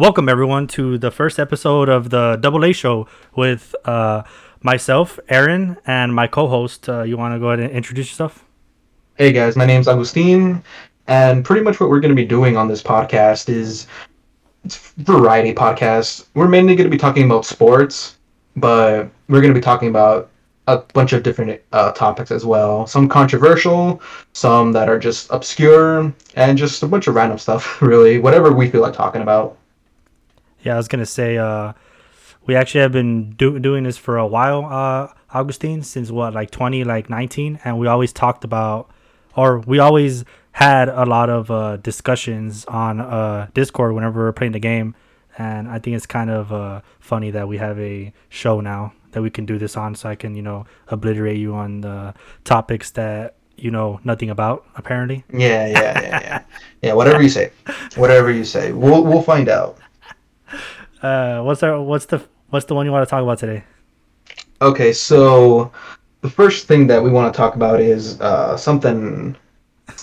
Welcome everyone to the first episode of the Double A Show with uh, myself, Aaron, and my co-host. Uh, you want to go ahead and introduce yourself? Hey guys, my name's Agustin, and pretty much what we're going to be doing on this podcast is it's variety podcast. We're mainly going to be talking about sports, but we're going to be talking about a bunch of different uh, topics as well. Some controversial, some that are just obscure, and just a bunch of random stuff. Really, whatever we feel like talking about. Yeah, I was gonna say uh, we actually have been do- doing this for a while, uh, Augustine, since what like twenty like nineteen, and we always talked about, or we always had a lot of uh, discussions on uh, Discord whenever we are playing the game, and I think it's kind of uh, funny that we have a show now that we can do this on, so I can you know obliterate you on the topics that you know nothing about apparently. Yeah, yeah, yeah, yeah. yeah, whatever you say, whatever you say, we'll we'll find out. Uh, what's our what's the what's the one you want to talk about today? Okay, so the first thing that we want to talk about is uh, something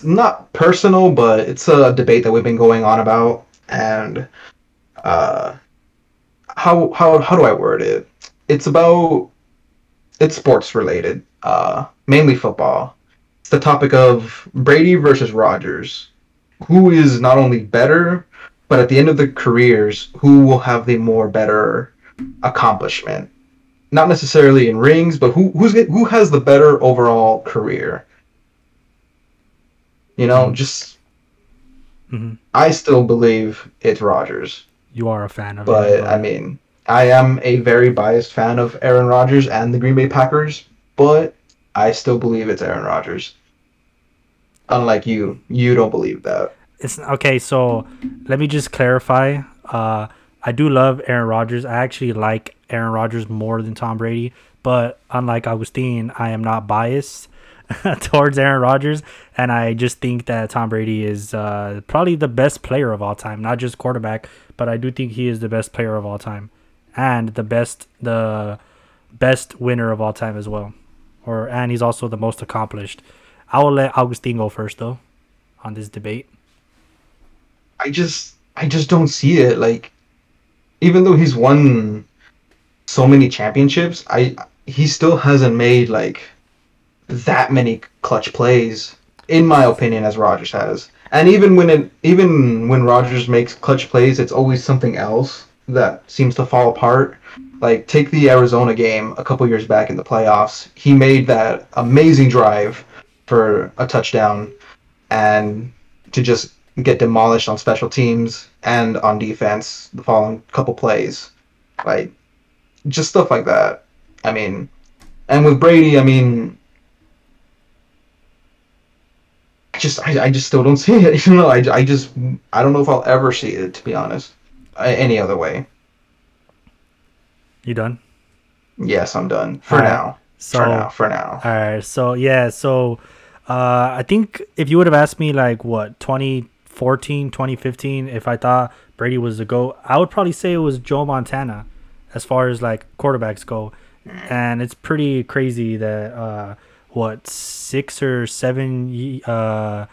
not personal, but it's a debate that we've been going on about, and uh, how how how do I word it? It's about it's sports related, uh, mainly football. It's the topic of Brady versus Rodgers. Who is not only better, but at the end of the careers, who will have the more better accomplishment? Not necessarily in rings, but who who's who has the better overall career? You know, mm-hmm. just mm-hmm. I still believe it's Rodgers. You are a fan of, but I mean, I am a very biased fan of Aaron Rodgers and the Green Bay Packers, but I still believe it's Aaron Rodgers. Unlike you, you don't believe that it's okay. So let me just clarify. Uh, I do love Aaron Rodgers. I actually like Aaron Rodgers more than Tom Brady. But unlike Augustine, I am not biased towards Aaron Rodgers, and I just think that Tom Brady is uh, probably the best player of all time, not just quarterback, but I do think he is the best player of all time, and the best the best winner of all time as well, or and he's also the most accomplished. I will let Augustine go first though, on this debate. I just I just don't see it. Like, even though he's won so many championships, I he still hasn't made like that many clutch plays, in my opinion, as Rodgers has. And even when it even when Rodgers makes clutch plays, it's always something else that seems to fall apart. Like take the Arizona game a couple years back in the playoffs. He made that amazing drive for a touchdown and to just get demolished on special teams and on defense the following couple plays. Like just stuff like that. I mean, and with Brady, I mean, just I, I just still don't see it. You know, I, I just I don't know if I'll ever see it to be honest. any other way. You done? Yes, I'm done for now. So, for now. For now. All right. So yeah. So uh, I think if you would have asked me like what 20 2014, 2015, if I thought Brady was the GOAT, I would probably say it was Joe Montana as far as like quarterbacks go. And it's pretty crazy that, uh, what, six or seven uh,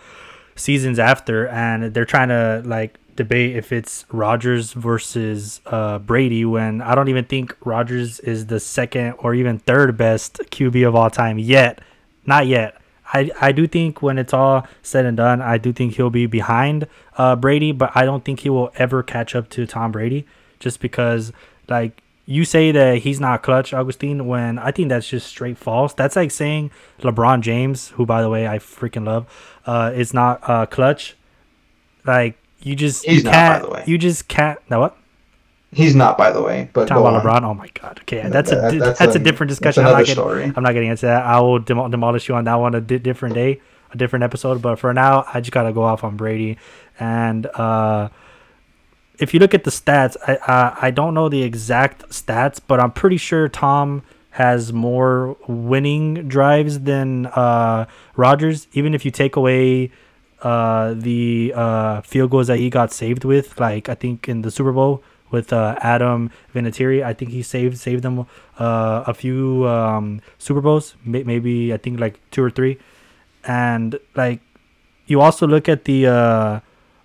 seasons after, and they're trying to like debate if it's Rodgers versus uh, Brady when I don't even think Rodgers is the second or even third best QB of all time yet. Not yet. I, I do think when it's all said and done, I do think he'll be behind uh, Brady, but I don't think he will ever catch up to Tom Brady just because, like, you say that he's not clutch, Augustine, when I think that's just straight false. That's like saying LeBron James, who, by the way, I freaking love, uh, is not uh, clutch. Like, you just he's you can't, you just can't, no, what? He's not, by the way. But talking about LeBron. Oh my God. Okay, that's a that's, that's a, a, different discussion. I'm not, getting. I'm not getting into that. I will dem- demolish you on that one a di- different day, a different episode. But for now, I just gotta go off on Brady. And uh, if you look at the stats, I uh, I don't know the exact stats, but I'm pretty sure Tom has more winning drives than uh, Rodgers. Even if you take away uh, the uh, field goals that he got saved with, like I think in the Super Bowl with uh, Adam Vinatieri. I think he saved saved them uh, a few um, Super Bowls, maybe I think like two or three. And like you also look at the uh,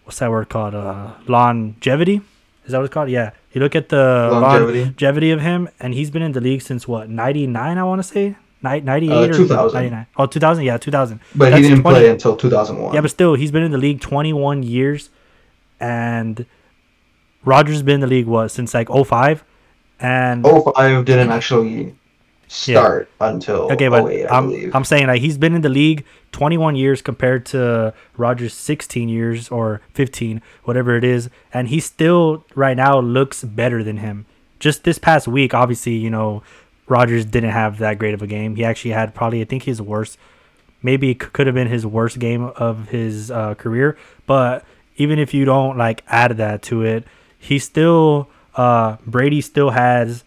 what's that word called? Uh, longevity. Is that what it's called? Yeah. You look at the Longevity. longevity of him, and he's been in the league since what, 99, I want to say? Ni- 98 Uh, or 2000. 99? Oh, 2000? Yeah, 2000. But That's he didn't 20 play until 2001. Yeah, but still, he's been in the league 21 years, and Rodgers has been in the league, what, since like 05? And 05 didn't actually start until Okay, but 08, I I'm believe. I'm saying like he's been in the league 21 years compared to Rodgers 16 years or 15, whatever it is, and he still right now looks better than him. Just this past week, obviously, you know, Rodgers didn't have that great of a game. He actually had probably I think his worst, maybe it could have been his worst game of his uh, career. But even if you don't like add that to it, he still uh, Brady still has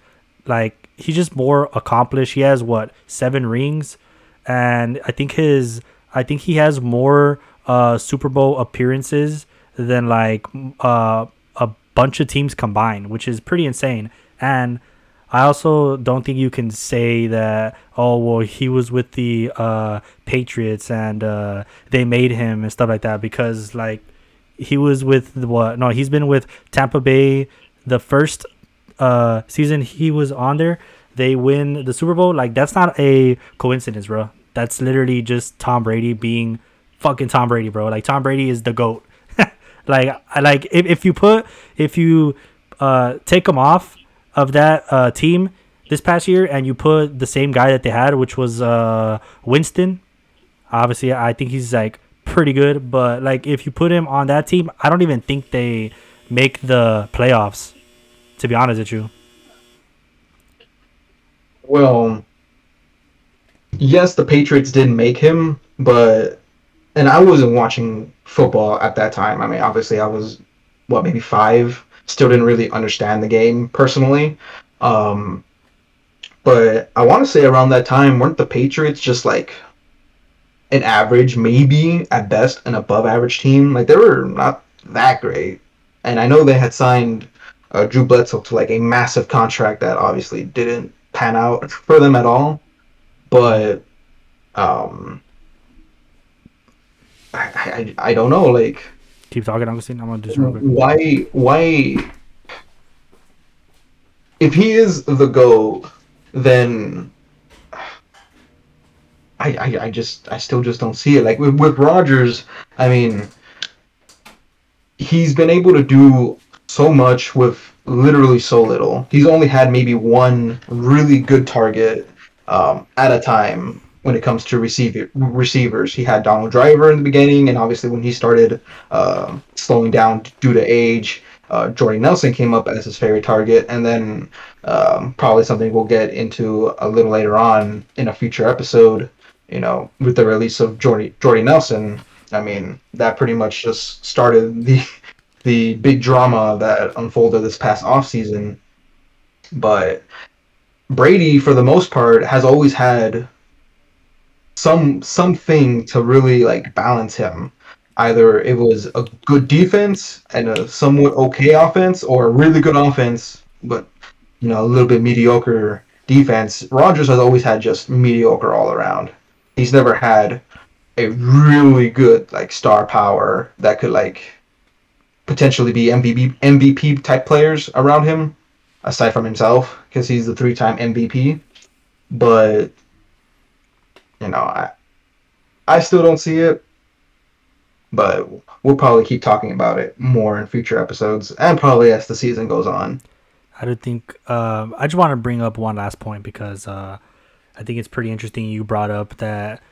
like he's just more accomplished. He has what seven rings, and I think his I think he has more uh, Super Bowl appearances than like uh, a bunch of teams combined, which is pretty insane. And I also don't think you can say that oh well he was with the uh, Patriots and uh, they made him and stuff like that because like he was with the what? No he's been with Tampa Bay the first uh season he was on there. They win the Super Bowl. Like that's not a coincidence bro that's literally just Tom Brady being fucking Tom Brady bro. Like Tom Brady is the goat. Like I like if, if you put if you uh take him off of that uh team this past year and you put the same guy that they had which was uh Winston obviously I think he's like pretty good, but like if you put him on that team, I don't even think they make the playoffs. To be honest with you, Well, yes, the Patriots didn't make him, but and I wasn't watching football at that time. I mean, obviously, I was what maybe five. Still didn't really understand the game personally. Um, but I want to say around that time, weren't the Patriots just like an average, maybe at best an above average team? Like they were not that great. And I know they had signed uh, Drew Bledsoe to like a massive contract that obviously didn't pan out for them at all. But um, I, I, I don't know. Like keep talking, Augustine. I'm gonna do real quick. why why if he is the goat, then I, I I just I still just don't see it. Like with with Rodgers, I mean, he's been able to do so much with literally so little. He's only had maybe one really good target um, at a time when it comes to receiver receivers. He had Donald Driver in the beginning, and obviously when he started uh, slowing down due to age, uh, Jordy Nelson came up as his favorite target, and then um, probably something we'll get into a little later on in a future episode. You know, with the release of Jordy Jordy Nelson, I mean that pretty much just started the the big drama that unfolded this past offseason. But Brady, for the most part, has always had some something to really like balance him. Either it was a good defense and a somewhat okay offense, or a really good offense, but you know a little bit mediocre defense. Rodgers has always had just mediocre all around. He's never had a really good like star power that could like potentially be MVP MVP type players around him, aside from himself, because he's the three time MVP. But you know, I I still don't see it. But we'll probably keep talking about it more in future episodes, and probably as the season goes on. I do think um, I just want to bring up one last point because uh, I think it's pretty interesting. You brought up that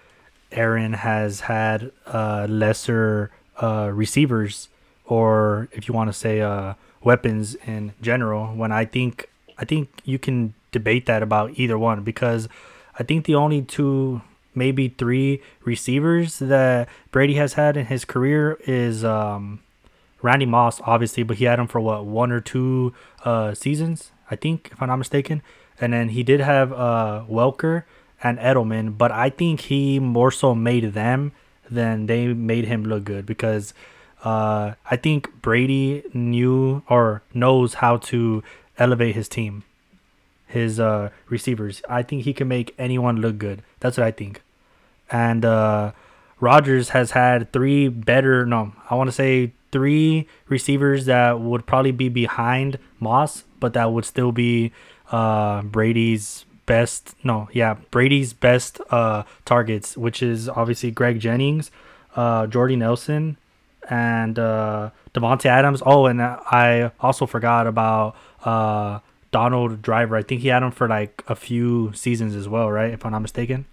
Aaron has had uh, lesser uh, receivers, or if you want to say uh, weapons in general. When I think I think you can debate that about either one because I think the only two, maybe three receivers that Brady has had in his career is um, Randy Moss, obviously, but he had him for what one or two uh, seasons, I think, if I'm not mistaken. And then he did have uh, Welker and Edelman, but I think he more so made them than they made him look good because uh, I think Brady knew or knows how to elevate his team, his uh, receivers. I think he can make anyone look good. That's what I think. And uh, Rodgers has had three better, no, I want to say three receivers that would probably be behind Moss, but that would still be uh, Brady's best. No, yeah, Brady's best uh, targets, which is obviously Greg Jennings, uh, Jordy Nelson, and uh, Davante Adams. Oh, and I also forgot about uh, Donald Driver. I think he had him for like a few seasons as well, right? If I'm not mistaken.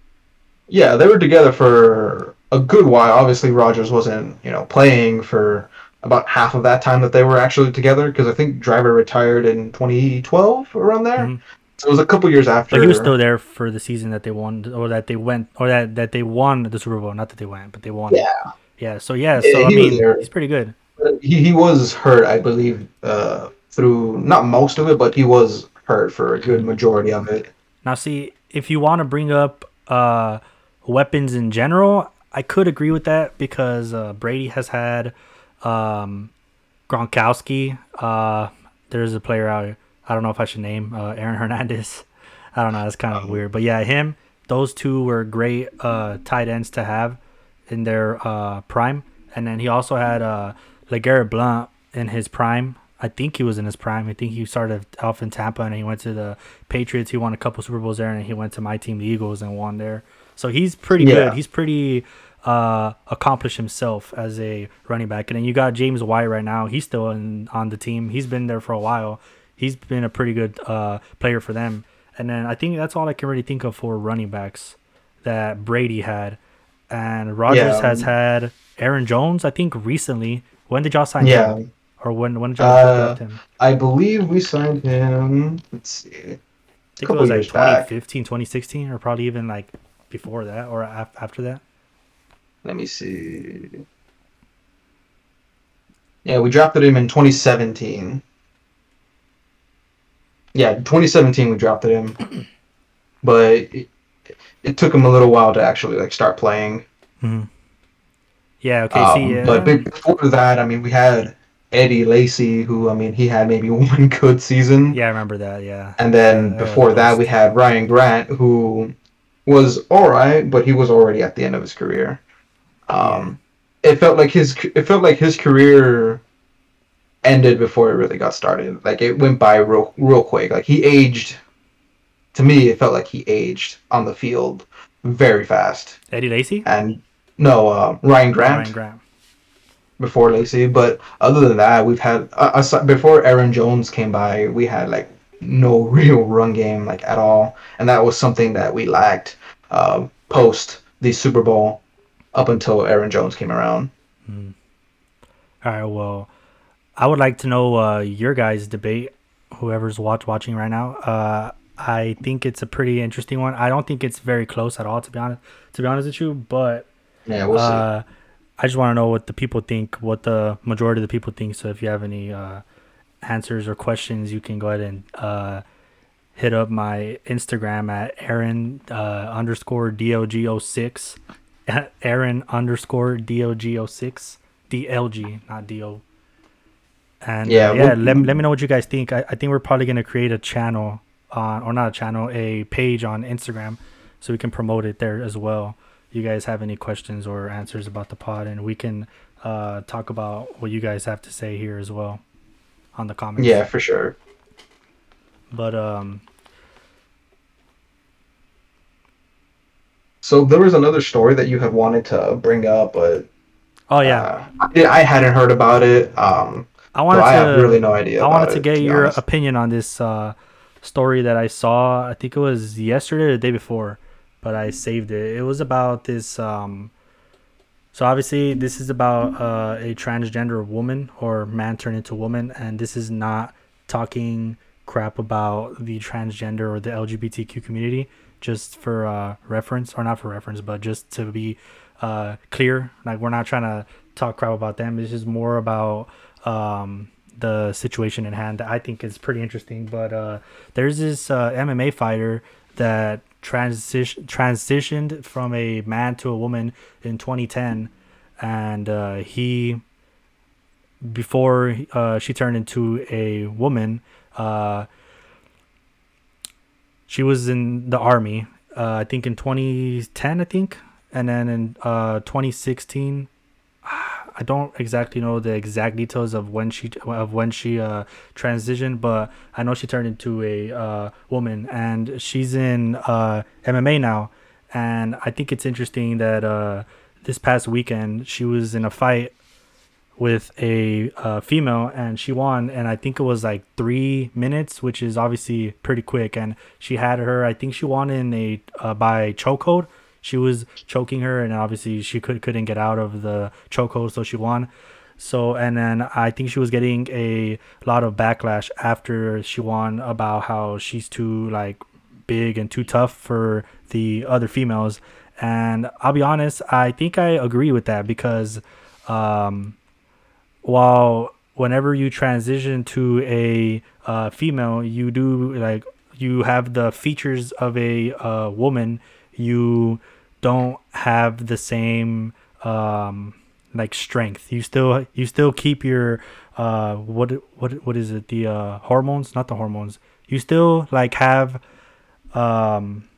Yeah, they were together for a good while. Obviously, Rodgers wasn't, you know, playing for about half of that time that they were actually together because I think Driver retired in 2012 around there. Mm-hmm. So it was a couple years after. But he was still there for the season that they won, or that they went, or that, that they won the Super Bowl. Not that they went, but they won. Yeah. Yeah. So yeah. So yeah, I mean, he's pretty good. He he was hurt, I believe, uh, through not most of it, but he was hurt for a good majority of it. Now, see, if you want to bring up uh, weapons in general, I could agree with that because uh, Brady has had um, Gronkowski. Uh, there's a player out. I don't know if I should name uh, Aaron Hernandez. I don't know. That's kind of um, weird, but yeah, him. Those two were great uh, tight ends to have in their uh, prime, and then he also had uh, LeGarrette Blount in his prime. I think he was in his prime. I think he started off in Tampa and he went to the Patriots. He won a couple Super Bowls there, and he went to my team, the Eagles, and won there. So he's pretty yeah. good. He's pretty uh, accomplished himself as a running back. And then you got James White right now. He's still in, on the team. He's been there for a while. He's been a pretty good uh, player for them. And then I think that's all I can really think of for running backs that Brady had. And Rodgers yeah. has had Aaron Jones, I think, recently. When did y'all sign yeah. him? Or when when did y'all uh, him? I believe we signed him. Let's see. I think it was like 2015, back. 2016, or probably even like before that or af- after that. Let me see. Yeah, we drafted him in 2017. Yeah, 2017 we drafted him, but it, it, took him a little while to actually like start playing. Mm-hmm. Yeah. Okay. Um, see, yeah. But before that, I mean, we had Eddie Lacy, who I mean, he had maybe one good season. Yeah, I remember that. Yeah. And then uh, before that, we had Ryan Grant, who was all right, but he was already at the end of his career. Um, yeah. It felt like his it felt like his career ended before it really got started. Like it went by real real quick. Like he aged. To me, it felt like he aged on the field very fast. Eddie Lacy and no uh, Ryan Grant. Ryan Grant before Lacy. But other than that, we've had uh, before Aaron Jones came by, we had like no real run game like at all, and that was something that we lacked uh, post the Super Bowl up until Aaron Jones came around. Mm. All right. Well, I would like to know uh, your guys' debate. Whoever's watch watching right now, uh, I think it's a pretty interesting one. I don't think it's very close at all, to be honest. To be honest with you, but yeah, we'll uh, see. I just want to know what the people think, what the majority of the people think. So if you have any uh, answers or questions, you can go ahead and uh, hit up my Instagram at Aaron uh, underscore dog 6 at Aaron underscore DLG06. DLG, not DO. And yeah, uh, yeah we'll, let, let me know what you guys think. I, I think we're probably going to create a channel, on, or not a channel, a page on Instagram so we can promote it there as well. You guys have any questions or answers about the pod, and we can uh, talk about what you guys have to say here as well on the comments. Yeah, for sure. But um, So there was another story that you had wanted to bring up, but oh yeah, uh, I, hadn't heard about it. Um, I wanted so to. I have really no idea. I wanted to get to your honest. opinion on this uh, story that I saw. I think it was yesterday or the day before, but I saved it. It was about this. Um, so obviously, this is about uh, a transgender woman or man turned into woman, and this is not talking crap about the transgender or the LGBTQ community. Just for uh, reference, or not for reference, but just to be uh, clear, like we're not trying to talk crap about them. It's just more about um, the situation in hand that I think is pretty interesting. But uh, there's this uh, MMA fighter that transition transitioned from a man to a woman in 2010, and uh, he before uh, she turned into a woman, uh, she was in the army. Uh, I think in 2010, I think, and then in uh, 2016, I don't exactly know the exact details of when she of when she uh, transitioned, but I know she turned into a uh, woman, and she's in uh, MMA now. And I think it's interesting that uh, this past weekend she was in a fight with a uh, female and she won and i think it was like three minutes which is obviously pretty quick and she had her i think she won in a uh, by chokehold. She was choking her and obviously she could couldn't get out of the chokehold so she won. So and then i think she was getting a lot of backlash after she won about how she's too like big and too tough for the other females. And i'll be honest i think i agree with that because um while whenever you transition to a uh, female, you do like you have the features of a uh, woman. You don't have the same um, like strength. You still you still keep your uh, what what what is it? The uh, hormones, not the hormones. You still like have um,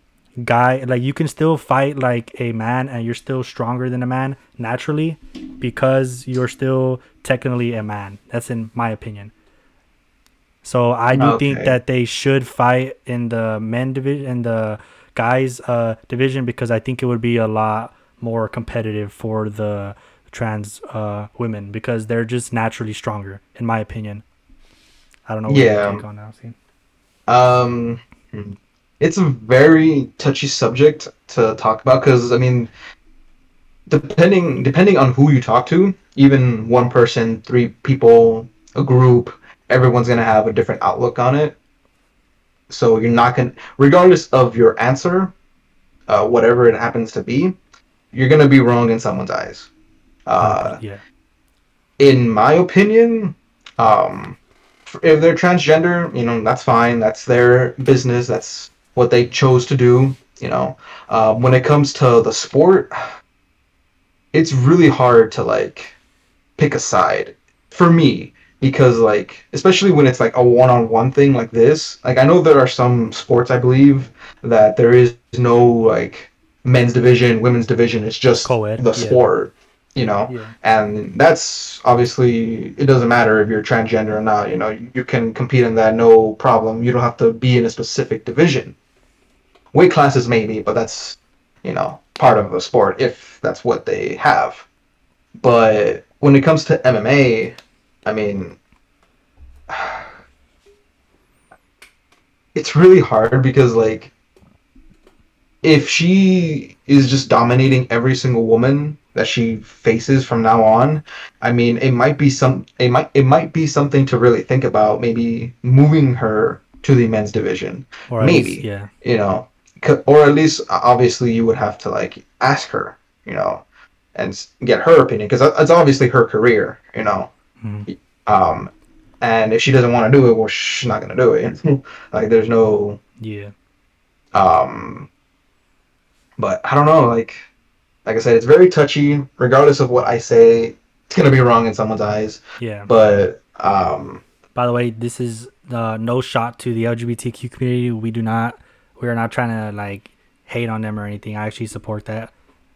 guy like you can still fight like a man and you're still stronger than a man naturally because you're still technically a man. That's in my opinion. So i do okay. think that they should fight in the men division in the guys uh division because i think it would be a lot more competitive for the trans uh women because they're just naturally stronger in my opinion. I don't know yeah. um hmm it's a very touchy subject to talk about because I mean, depending depending on who you talk to, even one person, three people, a group, everyone's gonna have a different outlook on it. So you're not gonna, regardless of your answer, uh, whatever it happens to be, you're gonna be wrong in someone's eyes. Uh, yeah. In my opinion, um, if they're transgender, you know that's fine. That's their business. That's what they chose to do. You know, uh, when it comes to the sport, it's really hard to like pick a side for me because like especially when it's like a one-on-one thing like this like i know there are some sports i believe that there is no like men's division women's division it's just Co-ed, the sport yeah. You know yeah. and that's obviously it doesn't matter if you're transgender or not you know you can compete in that no problem you don't have to be in a specific division weight classes maybe, but that's you know part of the sport if that's what they have. But when it comes to MMA, I mean, it's really hard because like if she is just dominating every single woman that she faces from now on, I mean, it might be some it might it might be something to really think about. Maybe moving her to the men's division, or maybe, least, yeah, you know, or at least obviously you would have to like ask her, you know, and get her opinion because it's obviously her career, you know. Mm. Um, and if she doesn't want to do it, well, she's not gonna do it. like, there's no. Yeah. Um. But I don't know. Like, like I said, it's very touchy. Regardless of what I say, it's gonna be wrong in someone's eyes. Yeah. But um. By the way, this is uh, no shot to the LGBTQ community. We do not we're not trying to like hate on them or anything. I actually support that.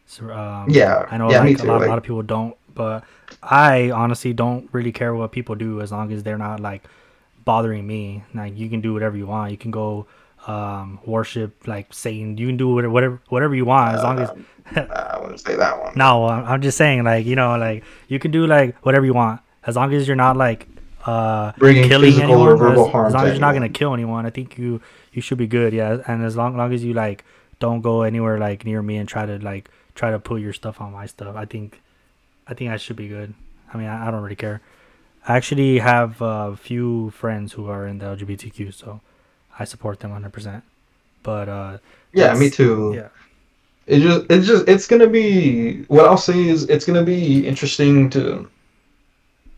So, um, yeah, I know yeah, like, a, lot, like... a lot of people don't, but I honestly don't really care what people do as long as they're not like bothering me. Like you can do whatever you want. You can go um, worship like Satan. You can do whatever whatever you want as long as. I wouldn't say that one. No, I'm just saying like you know like you can do like whatever you want as long as you're not like uh bringing killing anyone, or verbal as, harm. As long as you're not gonna kill anyone, I think you you should be good. Yeah, and as long long as you like don't go anywhere like near me and try to like try to put your stuff on my stuff, I think I think I should be good. I mean, I, I don't really care. I actually have a few friends who are in the LGBTQ, so I support them 100%. But uh yeah, me too. Yeah. It just it's just it's going to be what I'll say is it's going to be interesting to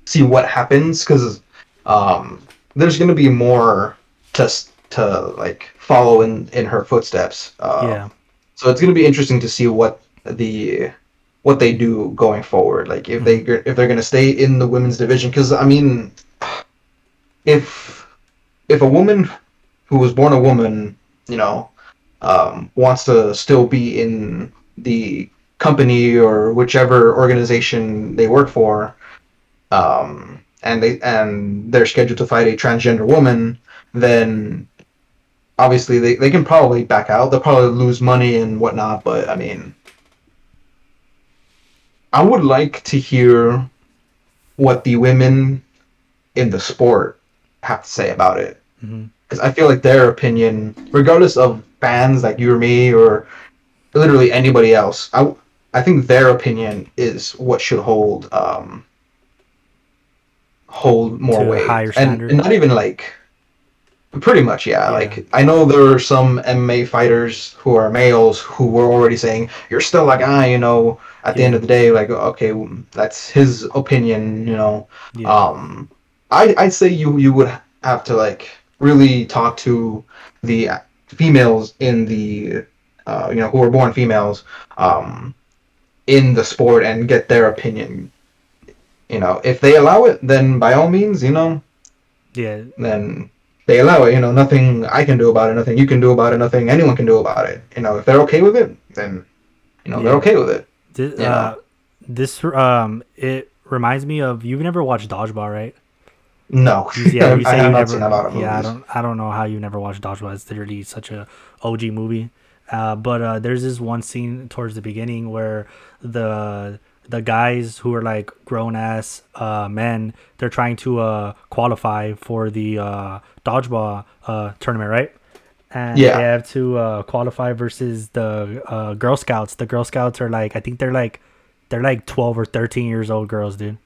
see what happens cuz um there's going to be more to to like follow in in her footsteps. Uh, yeah. So it's going to be interesting to see what the what they do going forward. Like if mm-hmm. they if they're going to stay in the women's division, because I mean, if if a woman who was born a woman, you know, um, wants to still be in the company or whichever organization they work for, um, and they and they're scheduled to fight a transgender woman, then obviously they, they can probably back out. They'll probably lose money and whatnot, but I mean, I would like to hear what the women in the sport have to say about it. Mhm. Because I feel like their opinion, regardless of fans like you or me or literally anybody else, I, I think their opinion is what should hold um, hold more weight. and, and not even like pretty much yeah. Yeah. like i know there are some mma fighters who are males who were already saying you're still like guy you know at the end of the day like okay that's his opinion you know Yeah. um i i'd say you you would have to like really talk to the females in the uh you know who are born females um in the sport and get their opinion you know if they allow it then by all means you know yeah. then they allow it. You know, nothing I can do about it, nothing you can do about it, nothing anyone can do about it. You know, if they're okay with it, then you know they're okay with it. This, Yeah. uh, this um, it reminds me of you've never watched Dodgeball, right? No, Yeah, you I say you never. seen a lot of yeah, I don't. I don't know how you never watched Dodgeball. It's literally such a OG movie. Uh, but uh, there's this one scene towards the beginning where the the guys who are like grown ass uh, men, they're trying to uh, qualify for the uh, dodgeball uh, tournament, right? And Yeah. they have to uh, qualify versus the uh, Girl Scouts. The Girl Scouts are like, I think they're like, they're like twelve or thirteen years old girls, dude.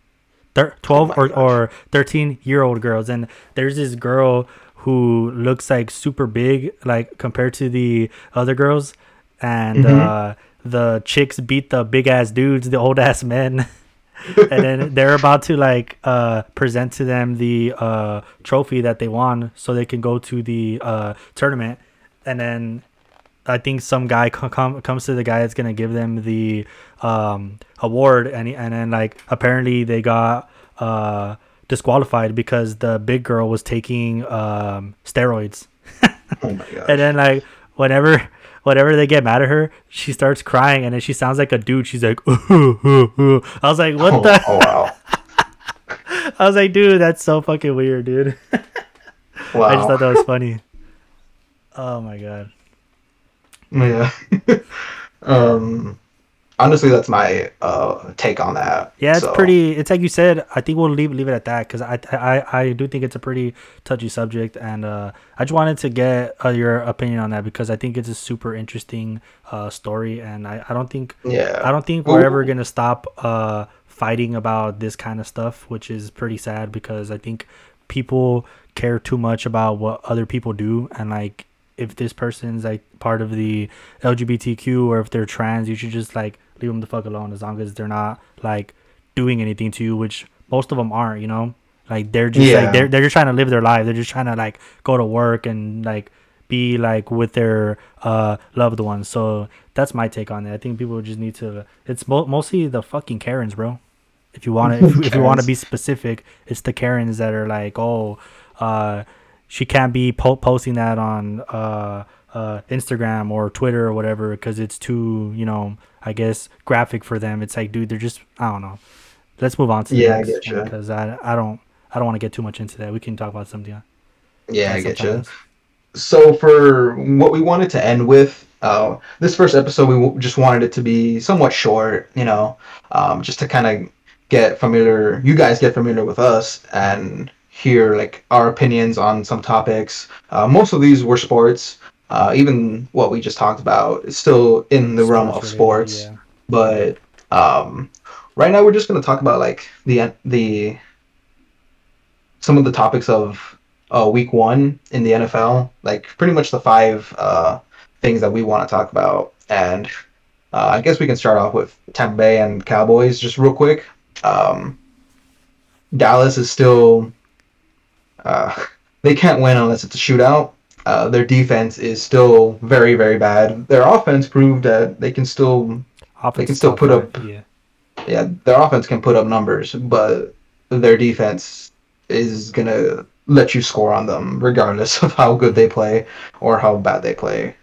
Thir- 12 my or, gosh. or 13 year old girls and there's this girl who looks like super big like compared to the other girls and Mhm. uh the chicks beat the big ass dudes the old ass men and then they're about to like uh present to them the uh trophy that they won so they can go to the uh tournament and then I think some guy com- comes to the guy that's gonna give them the um, award, and and then like apparently they got uh, disqualified because the big girl was taking um, steroids, Oh my god. and then like whenever whenever they get mad at her, she starts crying, and then she sounds like a dude. She's like, I was like, what oh, the? oh wow. I was like, dude, that's so fucking weird, dude. Wow. I just thought that was funny. Oh my god. Yeah. um. Honestly, that's my uh take on that. Yeah, it's So, pretty. It's like you said. I think we'll leave leave it at that because I, I I do think it's a pretty touchy subject, and uh, I just wanted to get uh, your opinion on that because I think it's a super interesting uh, story, and I, I don't think Yeah. I don't think we're ever gonna stop uh, fighting about this kind of stuff, which is pretty sad because I think people care too much about what other people do, and like if this person's like part of the LGBTQ or if they're trans, you should just like leave them the fuck alone as long as they're not like doing anything to you, which most of them aren't, you know. Like they're just Yeah. like they're they're just trying to live their life. They're just trying to like go to work and like be like with their uh loved ones. So that's my take on it. I think people just need to. It's mo- mostly the fucking Karens, bro. If you want to, if, if you want to be specific, it's the Karens that are like, oh, uh, she can't be po- posting that on uh, uh, Instagram or Twitter or whatever because it's too, you know, I guess graphic for them. It's like, dude, they're just, I don't know. Let's move on to the Yeah, next because I, I don't, I don't want to get too much into that. We can talk about something. else Yeah, I get you. so for what we wanted to end with uh, this first episode we w- just wanted it to be somewhat short you know um, just to kind of get familiar you guys get familiar with us and hear like our opinions on some topics. Uh, most of these were sports. Uh, even what we just talked about is still in the realm of Sports. related, but um, right now we're just going to talk about like the the some of the topics of uh, week one in the NFL, like pretty much the five uh, things that we want to talk about. And uh, I guess we can start off with Tampa Bay and Cowboys just real quick. Um, Dallas is still they can't win unless it's a shootout. Uh, their defense is still very very bad. Their offense proved that they can still Offense They can still put up- Yeah. yeah, their offense can put up numbers, but their defense is gonna let you score on them regardless of how good they play or how bad they play.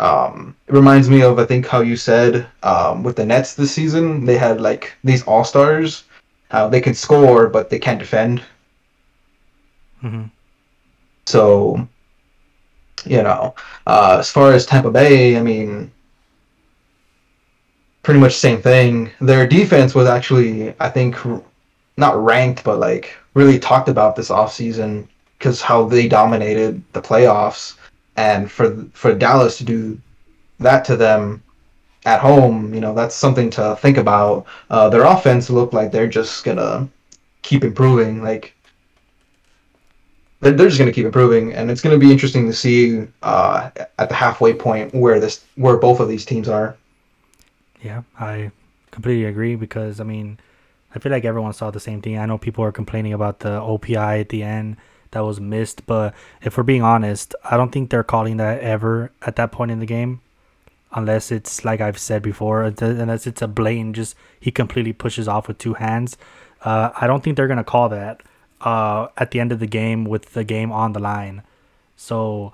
Um, it reminds me of I think how you said um, with the Nets this season they had like these all stars, how they can score but they can't defend. hmm So you know, uh, as far as Tampa Bay, I mean, pretty much same thing. Their defense was actually I think not ranked but like really talked about this offseason because how they dominated the playoffs and for for Dallas to do that to them at home, you know, that's something to think about. Uh, their offense looked like they're just gonna keep improving. Like they're, they're just gonna keep improving, and it's gonna be interesting to see uh, at the halfway point where this where both of these teams are. Yeah, I completely agree because I mean, I feel like everyone saw the same thing. I know people are complaining about the OPI at the end that was missed, but if we're being honest, I don't think they're calling that ever at that point in the game, unless it's like I've said before, unless it's a blatant just he completely pushes off with two hands. Uh, I don't think they're gonna call that uh, at the end of the game with the game on the line. So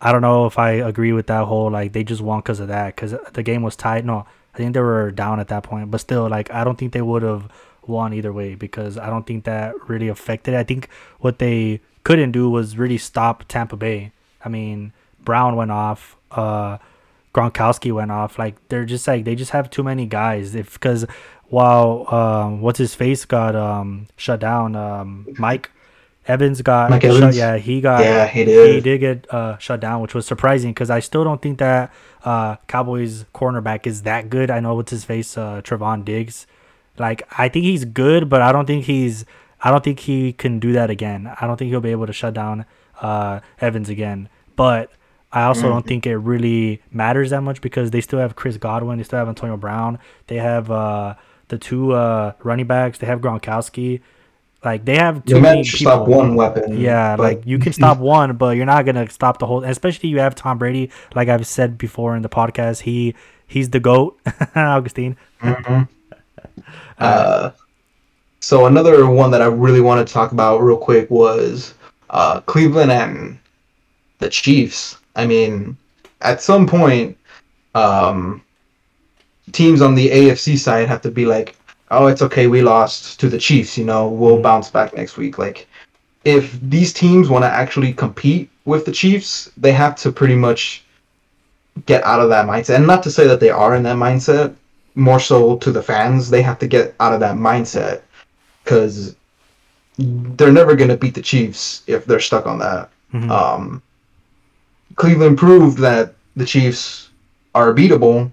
I don't know if I agree with that whole like they just won because of that because the game was tight. No, I think they were down at that point, but still, like I don't think they would have won either way because I don't think that really affected. I think what they couldn't do was really stop Tampa Bay. I mean, Brown went off. Uh, Gronkowski went off. Like they're just like they just have too many guys. If because while um, what's his face got um shut down, um Mike Evans got Mike shut, Evans? yeah he got Yeah, he he did. did get uh, shut down, which was surprising because I still don't think that uh, Cowboys cornerback is that good. I know what's his face, uh, Trevon Diggs. Like I think he's good, but I don't think he's. I don't think he can do that again. I don't think he'll be able to shut down uh, Evans again. But I also don't think it really matters that much because they still have Chris Godwin, they still have Antonio Brown, they have uh, the two uh, running backs, they have Gronkowski. Like they have too You many people. stop one weapon. Yeah, but- like you can stop one, but you're not gonna stop the whole. Especially you have Tom Brady, like I've said before in the podcast. He he's the goat, Augustine. Mhm. Uh, so another one that I really want to talk about real quick was uh, Cleveland and the Chiefs. I mean, at some point, um, teams on the AFC side have to be like, "Oh, it's okay, we lost to the Chiefs. You know, we'll bounce back next week." Like, if these teams want to actually compete with the Chiefs, they have to pretty much get out of that mindset. And not to say that they are in that mindset, more so to the fans, they have to get out of that mindset because they're never going to beat the Chiefs if they're stuck on that. Mhm. Um, Cleveland proved that the Chiefs are beatable.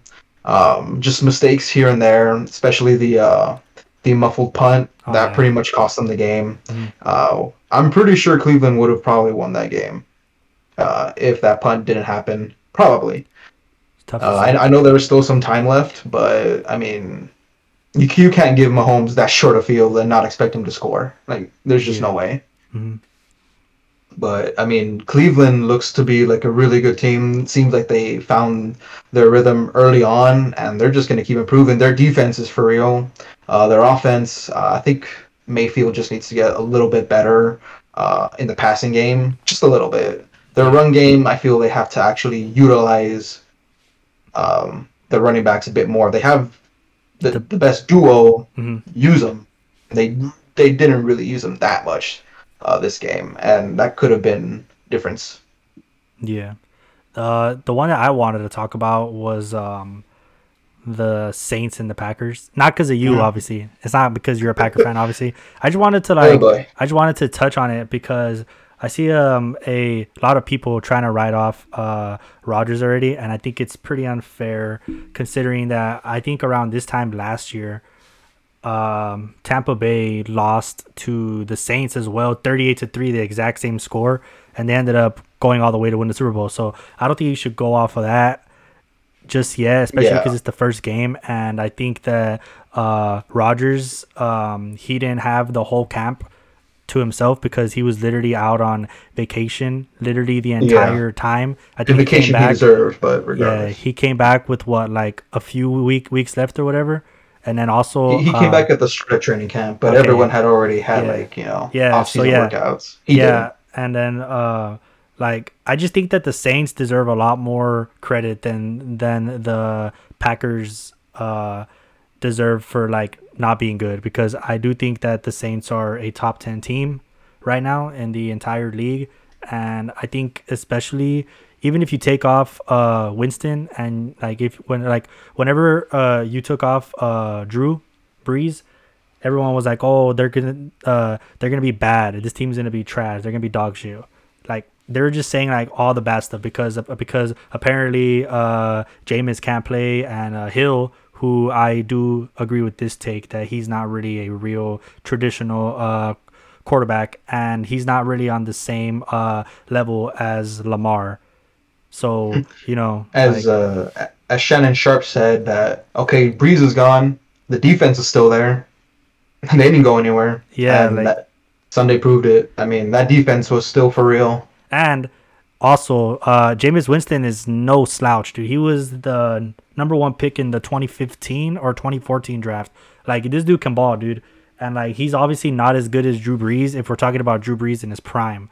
Um, just mistakes here and there, especially the uh, the muffled punt Oh, that yeah. pretty much cost them the game. Mhm. Uh, I'm pretty sure Cleveland would have probably won that game uh, if that punt didn't happen. Probably. Tough Uh. I, I know there was still some time left, but I mean, you, you can't give Mahomes that short a field and not expect him to score. Like, there's just no Yeah. way. Mhm. But I mean, Cleveland looks to be like a really good team. Seems like they found their rhythm early on, and they're just going to keep improving. Their defense is for real. Uh, their offense, uh, I think Mayfield just needs to get a little bit better uh, in the passing game, just a little bit. Their run game, I feel they have to actually utilize um, the running backs a bit more. They have the, The- best duo. Mhm. Use them. They they didn't really use them that much uh, this game, and that could have been difference. Yeah. Uh, the one that I wanted to talk about was um, the Saints and the Packers. Not because of you, Mm. obviously. It's not because you're a Packer fan, obviously. I just wanted to Oh like, boy. I just wanted to touch on it because I see um a lot of people trying to write off uh Rodgers already, and I think it's pretty unfair considering that I think around this time last year, um Tampa Bay lost to the Saints as well, thirty eight to three, the exact same score, and they ended up going all the way to win the Super Bowl. So I don't think you should go off of that just yet, especially Yeah. because it's the first game, and I think that uh Rodgers um he didn't have the whole camp to himself because he was literally out on vacation literally the entire time. I The think he came vacation he back. deserved, but Yeah, he came back with what like a few week weeks left or whatever, and then also he, came uh, back at the of training camp, but okay. everyone had already had Yeah. like you know Yeah, off-season yeah. workouts. He yeah, and then uh, Like I just think that the Saints deserve a lot more credit than than the Packers uh, deserve for like not being good because I do think that the Saints are a top 10 team right now in the entire league and I think especially even if you take off uh Winston and like if when like whenever uh you took off uh Drew Brees everyone was like oh they're gonna uh they're gonna be bad. This team's gonna be trash. They're gonna be dog shit. Like they're just saying like all the bad stuff because because apparently uh Jameis can't play and uh, Hill who I do agree with this take that he's not really a real traditional uh quarterback and he's not really on the same uh level as Lamar so you know, as like, uh, as Shannon Sharpe said that okay, Brees is gone, the defense is still there, they didn't go anywhere. Yeah, like, that, Sunday proved it. I mean, that defense was still for real. And also, uh, Jameis Winston is no slouch, dude. He was the number one pick in the 2015 or 2014 draft. Like this dude can ball, dude. And like he's obviously not as good as Drew Brees if we're talking about Drew Brees in his prime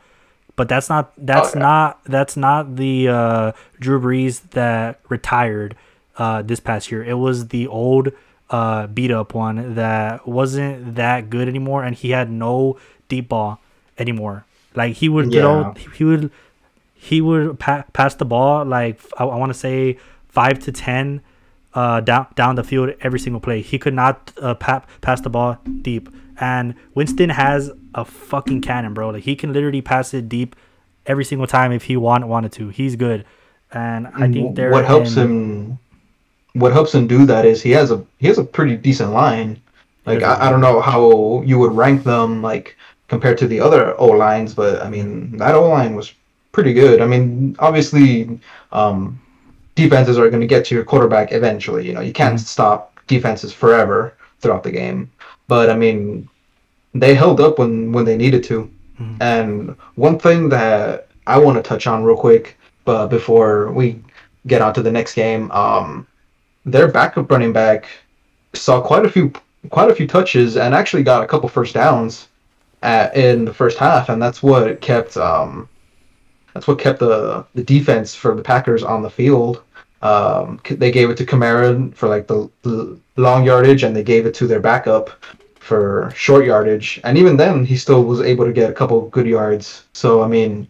but that's not that's oh, yeah. not that's not the uh, Drew Brees that retired uh, this past year. It was the old uh, beat up one that wasn't that good anymore, and he had no deep ball anymore. Like he would, yeah. he would he would pa- pass the ball like I, I want to say five to ten uh, down down the field every single play. He could not uh, pa- pass the ball deep. And Winston has a fucking cannon, bro. Like he can literally pass it deep every single time if he want wanted to. He's good, and I think there. What helps him, what helps him do that is he has a he has a pretty decent line. Like I, I don't know how you would rank them like compared to the other O lines, but I mean that O line was pretty good. I mean obviously um, defenses are going to get to your quarterback eventually. You know you can't mm-hmm. stop defenses forever throughout the game. But I mean, they held up when when they needed to. Mm-hmm. And one thing that I want to touch on real quick, but before we get on to the next game, um, their backup running back saw quite a few quite a few touches and actually got a couple first downs at, in the first half, and that's what kept um, that's what kept the the defense for the Packers on the field. Um, they gave it to Kamara for like the, the long yardage, and they gave it to their backup for short yardage. And even then, he still was able to get a couple good yards. So I mean,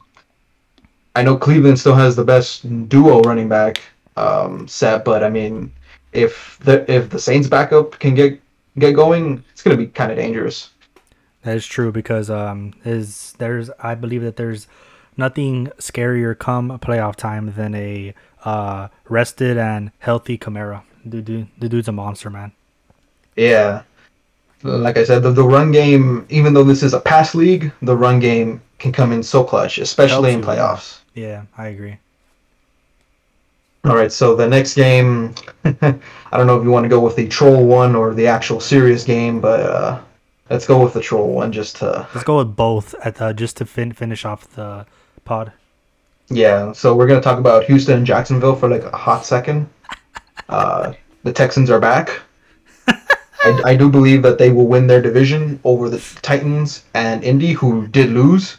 I know Cleveland still has the best duo running back um, set, but I mean, if the if the Saints backup can get get going, it's gonna be kind of dangerous. That is true because um, is there's I believe that there's nothing scarier come playoff time than a uh, rested and healthy Kamara. The, dude, the dude's a monster, man. Yeah. Like I said, the, the run game, even though this is a pass league, the run game can come in so clutch, especially in playoffs. Yeah, I agree. All right, so the next game, I don't know if you want to go with the troll one or the actual serious game, but uh, let's go with the troll one just to. Let's go with both at the, just to fin- finish off the pod. Yeah, so we're gonna talk about Houston and Jacksonville for like a hot second. Uh, the Texans are back. I, I do believe that they will win their division over the Titans and Indy, who did lose.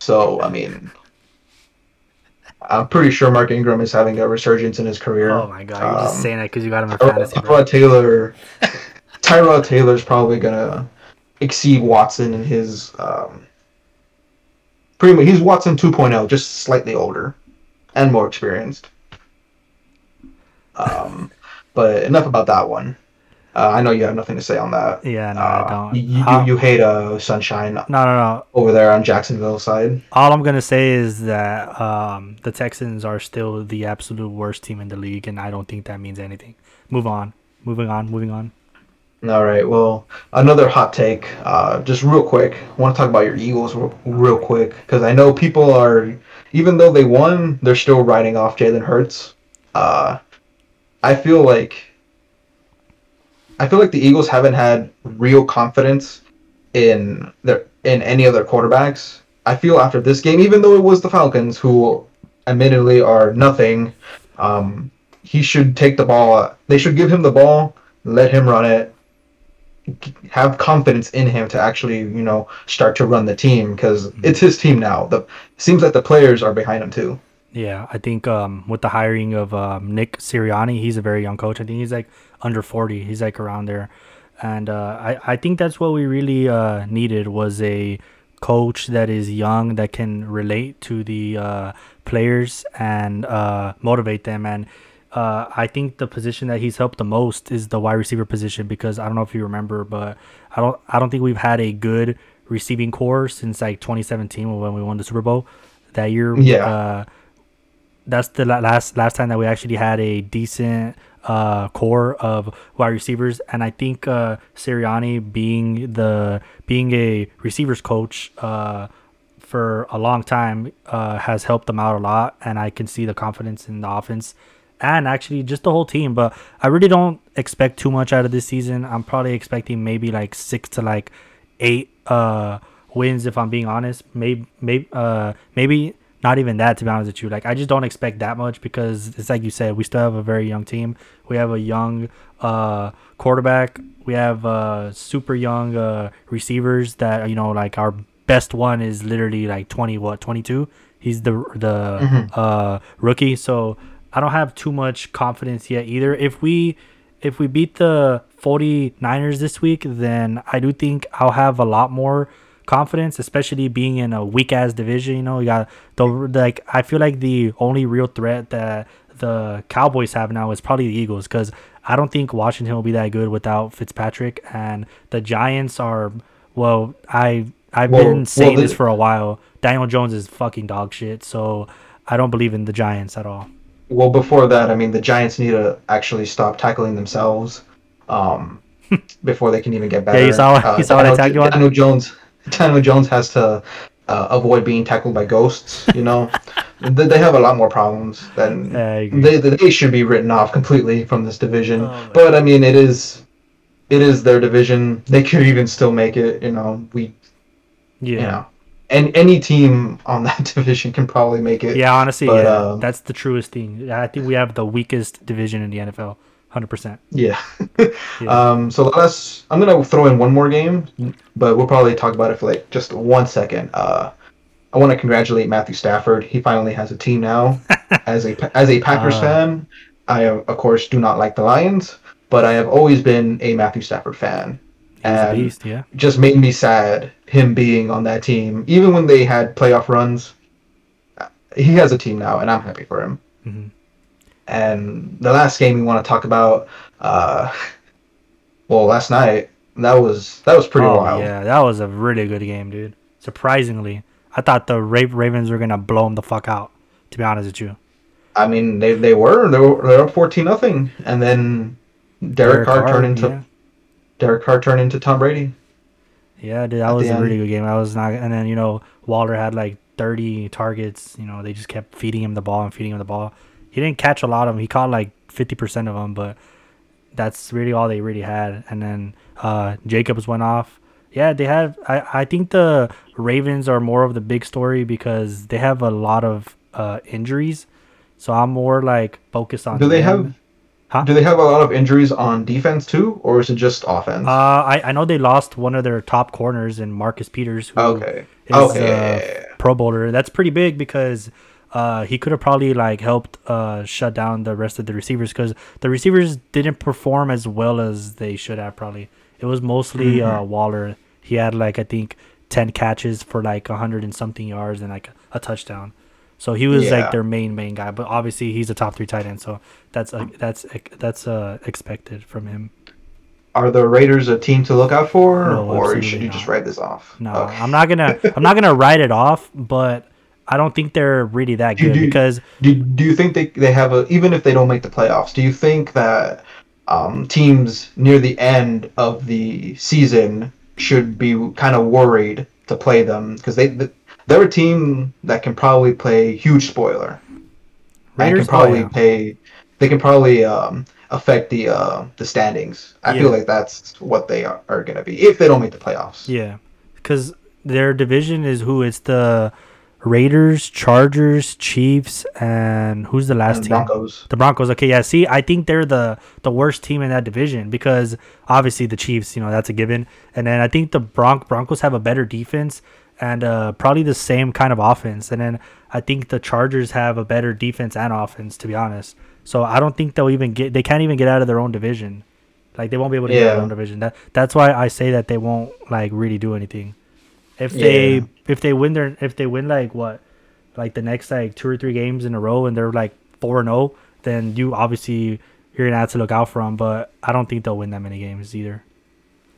So I mean, I'm pretty sure Mark Ingram is having a resurgence in his career. Oh my god, you're um, just saying that because you got him in fantasy. Tyrod Taylor, Tyrod Taylor's probably gonna exceed Watson in his um, pretty much he's Watson 2.0, just slightly older and more experienced. Um, but enough about that one. Uh, I know you have nothing to say on that. Yeah, no, uh, I don't. You, you, you hate uh, Sunshine. No, no, no. Over there on Jacksonville side. All I'm gonna say is that um, the Texans are still the absolute worst team in the league, and I don't think that means anything. Move on. Moving on. Moving on. All right. Well, another hot take. Uh, just real quick. I want to talk about your Eagles real, real quick because I know people are, even though they won, they're still writing off Jalen Hurts. Uh, I feel like. I feel like the Eagles haven't had real confidence in their in any of their quarterbacks. I feel after this game, even though it was the Falcons, who admittedly are nothing, um, he should take the ball. They should give him the ball, let him run it, have confidence in him to actually you know start to run the team because it's his team now. The seems like the players are behind him too. Yeah, I think um, with the hiring of um, Nick Sirianni, he's a very young coach. I think he's like under forty. He's like around there, and uh, I I think that's what we really uh, needed was a coach that is young that can relate to the uh, players and uh, motivate them and uh, I think the position that he's helped the most is the wide receiver position because I don't know if you remember, but I don't I don't think we've had a good receiving core since like 2017 when we won the Super Bowl that year. Yeah. Uh, that's the last last time that we actually had a decent uh, core of wide receivers, and I think uh, Sirianni being the being a receivers coach uh, for a long time uh, has helped them out a lot, and I can see the confidence in the offense and actually just the whole team. But I really don't expect too much out of this season. I'm probably expecting maybe like six to like eight uh wins if I'm being honest. Maybe maybe uh maybe not even that to be honest with you. Like I just don't expect that much because it's like you said, we still have a very young team. We have a young uh quarterback. We have uh super young uh receivers that you know like our best one is literally like 20 what 22 he's the the mm-hmm. uh rookie so I don't have too much confidence yet either. If we if we beat the 49ers this week, then I do think I'll have a lot more confidence, especially being in a weak ass division. You know, you got the like. I feel like the only real threat that the Cowboys have now is probably the Eagles because I don't think Washington will be that good without Fitzpatrick, and the Giants are. Well, I I've well, been saying well, this for a while. Daniel Jones is fucking dog shit, so I don't believe in the Giants at all well, before that, I mean, the Giants need to actually stop tackling themselves um, before they can even get better. Yeah, you saw, uh, you saw Daniel, what I tagged you on. Daniel Jones, Daniel Jones has to uh, avoid being tackled by ghosts. You know, they have a lot more problems than they. They should be written off completely from this division. Oh, but I mean, it is, it is their division. They could even still make it. You know, we, yeah. you know, and any team on that division can probably make it. Yeah, honestly, but, yeah, um, that's the truest thing. I think we have the weakest division in the NFL, hundred percent. Yeah. yeah. Um. So let's. I'm gonna throw in one more game, but we'll probably talk about it for like just one second. Uh, I want to congratulate Matthew Stafford. He finally has a team now. as a as a Packers uh, fan, I of course do not like the Lions, but I have always been a Matthew Stafford fan and beast, yeah. just made me sad him being on that team. Even when they had playoff runs, he has a team now, and I'm happy for him. Mm-hmm. And the last game we want to talk about, uh, well, last night that was that was pretty oh, wild. Yeah, that was a really good game, dude. Surprisingly, I thought the Ravens were gonna blow them the fuck out. To be honest with you. I mean, they they were they were they were fourteen nothing, and then Derek, Derek Carr, Carr turned into yeah. Derek Carr turned into Tom Brady. Yeah, dude, that was a really good game. I was not, and then you know Waller had like 30 targets. You know, they just kept feeding him the ball and feeding him the ball. He didn't catch a lot of them. He caught like 50% of them, but that's really all they really had. And then uh, Jacobs went off. Yeah, they have. I, I think the Ravens are more of the big story because they have a lot of uh, injuries. So I'm more like focused on. Do they them. have? Huh? Do they have a lot of injuries on defense too, or is it just offense? Uh, I, I know they lost one of their top corners in Marcus Peters, who okay. is okay. a Pro Bowler. That's pretty big because uh, he could have probably like helped uh, shut down the rest of the receivers because the receivers didn't perform as well as they should have. Probably it was mostly mm-hmm. uh, Waller. He had like I think ten catches for like a hundred and something yards and like a touchdown. So he was yeah. like their main main guy, but obviously he's a top three tight end, so that's uh, that's that's uh, expected from him. Are the Raiders a team to look out for, no, or should you not. just write this off? No, okay. I'm not gonna I'm not gonna write it off, but I don't think they're really that good do, because. Do, do you think they they have a even if they don't make the playoffs? Do you think that um, teams near the end of the season should be kind of worried to play them because they they're a team that can probably play huge spoiler. Raiders can probably oh, yeah. pay. They can probably um, affect the uh, the standings. I yeah. feel like that's what they are, are going to be if they don't make the playoffs. Yeah, because their division is who it's the Raiders, Chargers, Chiefs, and who's the last And team? Broncos. The Broncos. Okay, yeah. See, I think they're the the worst team in that division because obviously the Chiefs, you know, that's a given. And then I think the Bron- Broncos have a better defense and uh, probably the same kind of offense. And then I think the Chargers have a better defense and offense, to be honest. So I don't think they'll even get. They can't even get out of their own division. Like they won't be able to get out of their own division. That that's why I say that they won't like really do anything. If they if they win their if they win like what like the next like two or three games in a row and they're like four and zero, then you obviously you're gonna have to look out for them. But I don't think they'll win that many games either.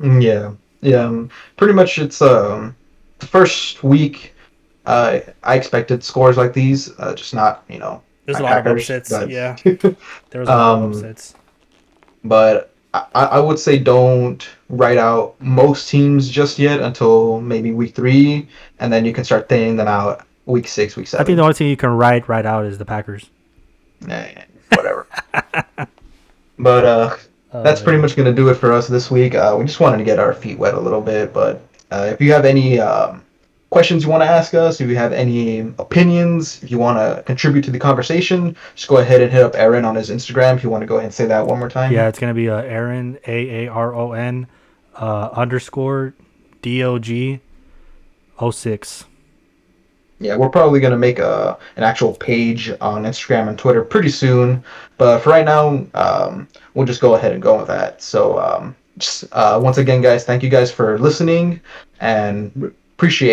Mm, Yeah, yeah. um, Pretty much, it's um the first week. Uh, I expected scores like these, uh, just not you know. There's a my lot of Packers, upsets. but- Yeah, there was a lot Um, of upsets. but I, I would say don't write out most teams just yet until maybe week three, and then you can start thinning them out week six, week seven. I think the only thing you can write right out is the Packers. Eh, whatever. but uh, that's Uh, pretty much going to do it for us this week. Uh, we just wanted to get our feet wet a little bit, but uh, if you have any um, questions you want to ask us, if you have any opinions, if you want to contribute to the conversation, just go ahead and hit up Aaron on his Instagram. If you want to go ahead and say that one more time. Yeah, it's gonna be uh, Aaron A A R O N uh, underscore D O G 06. Yeah, we're probably gonna make a an actual page on Instagram and Twitter pretty soon. But for right now, um, we'll just go ahead and go with that. So um, uh, once again, guys, thank you guys for listening and appreciate.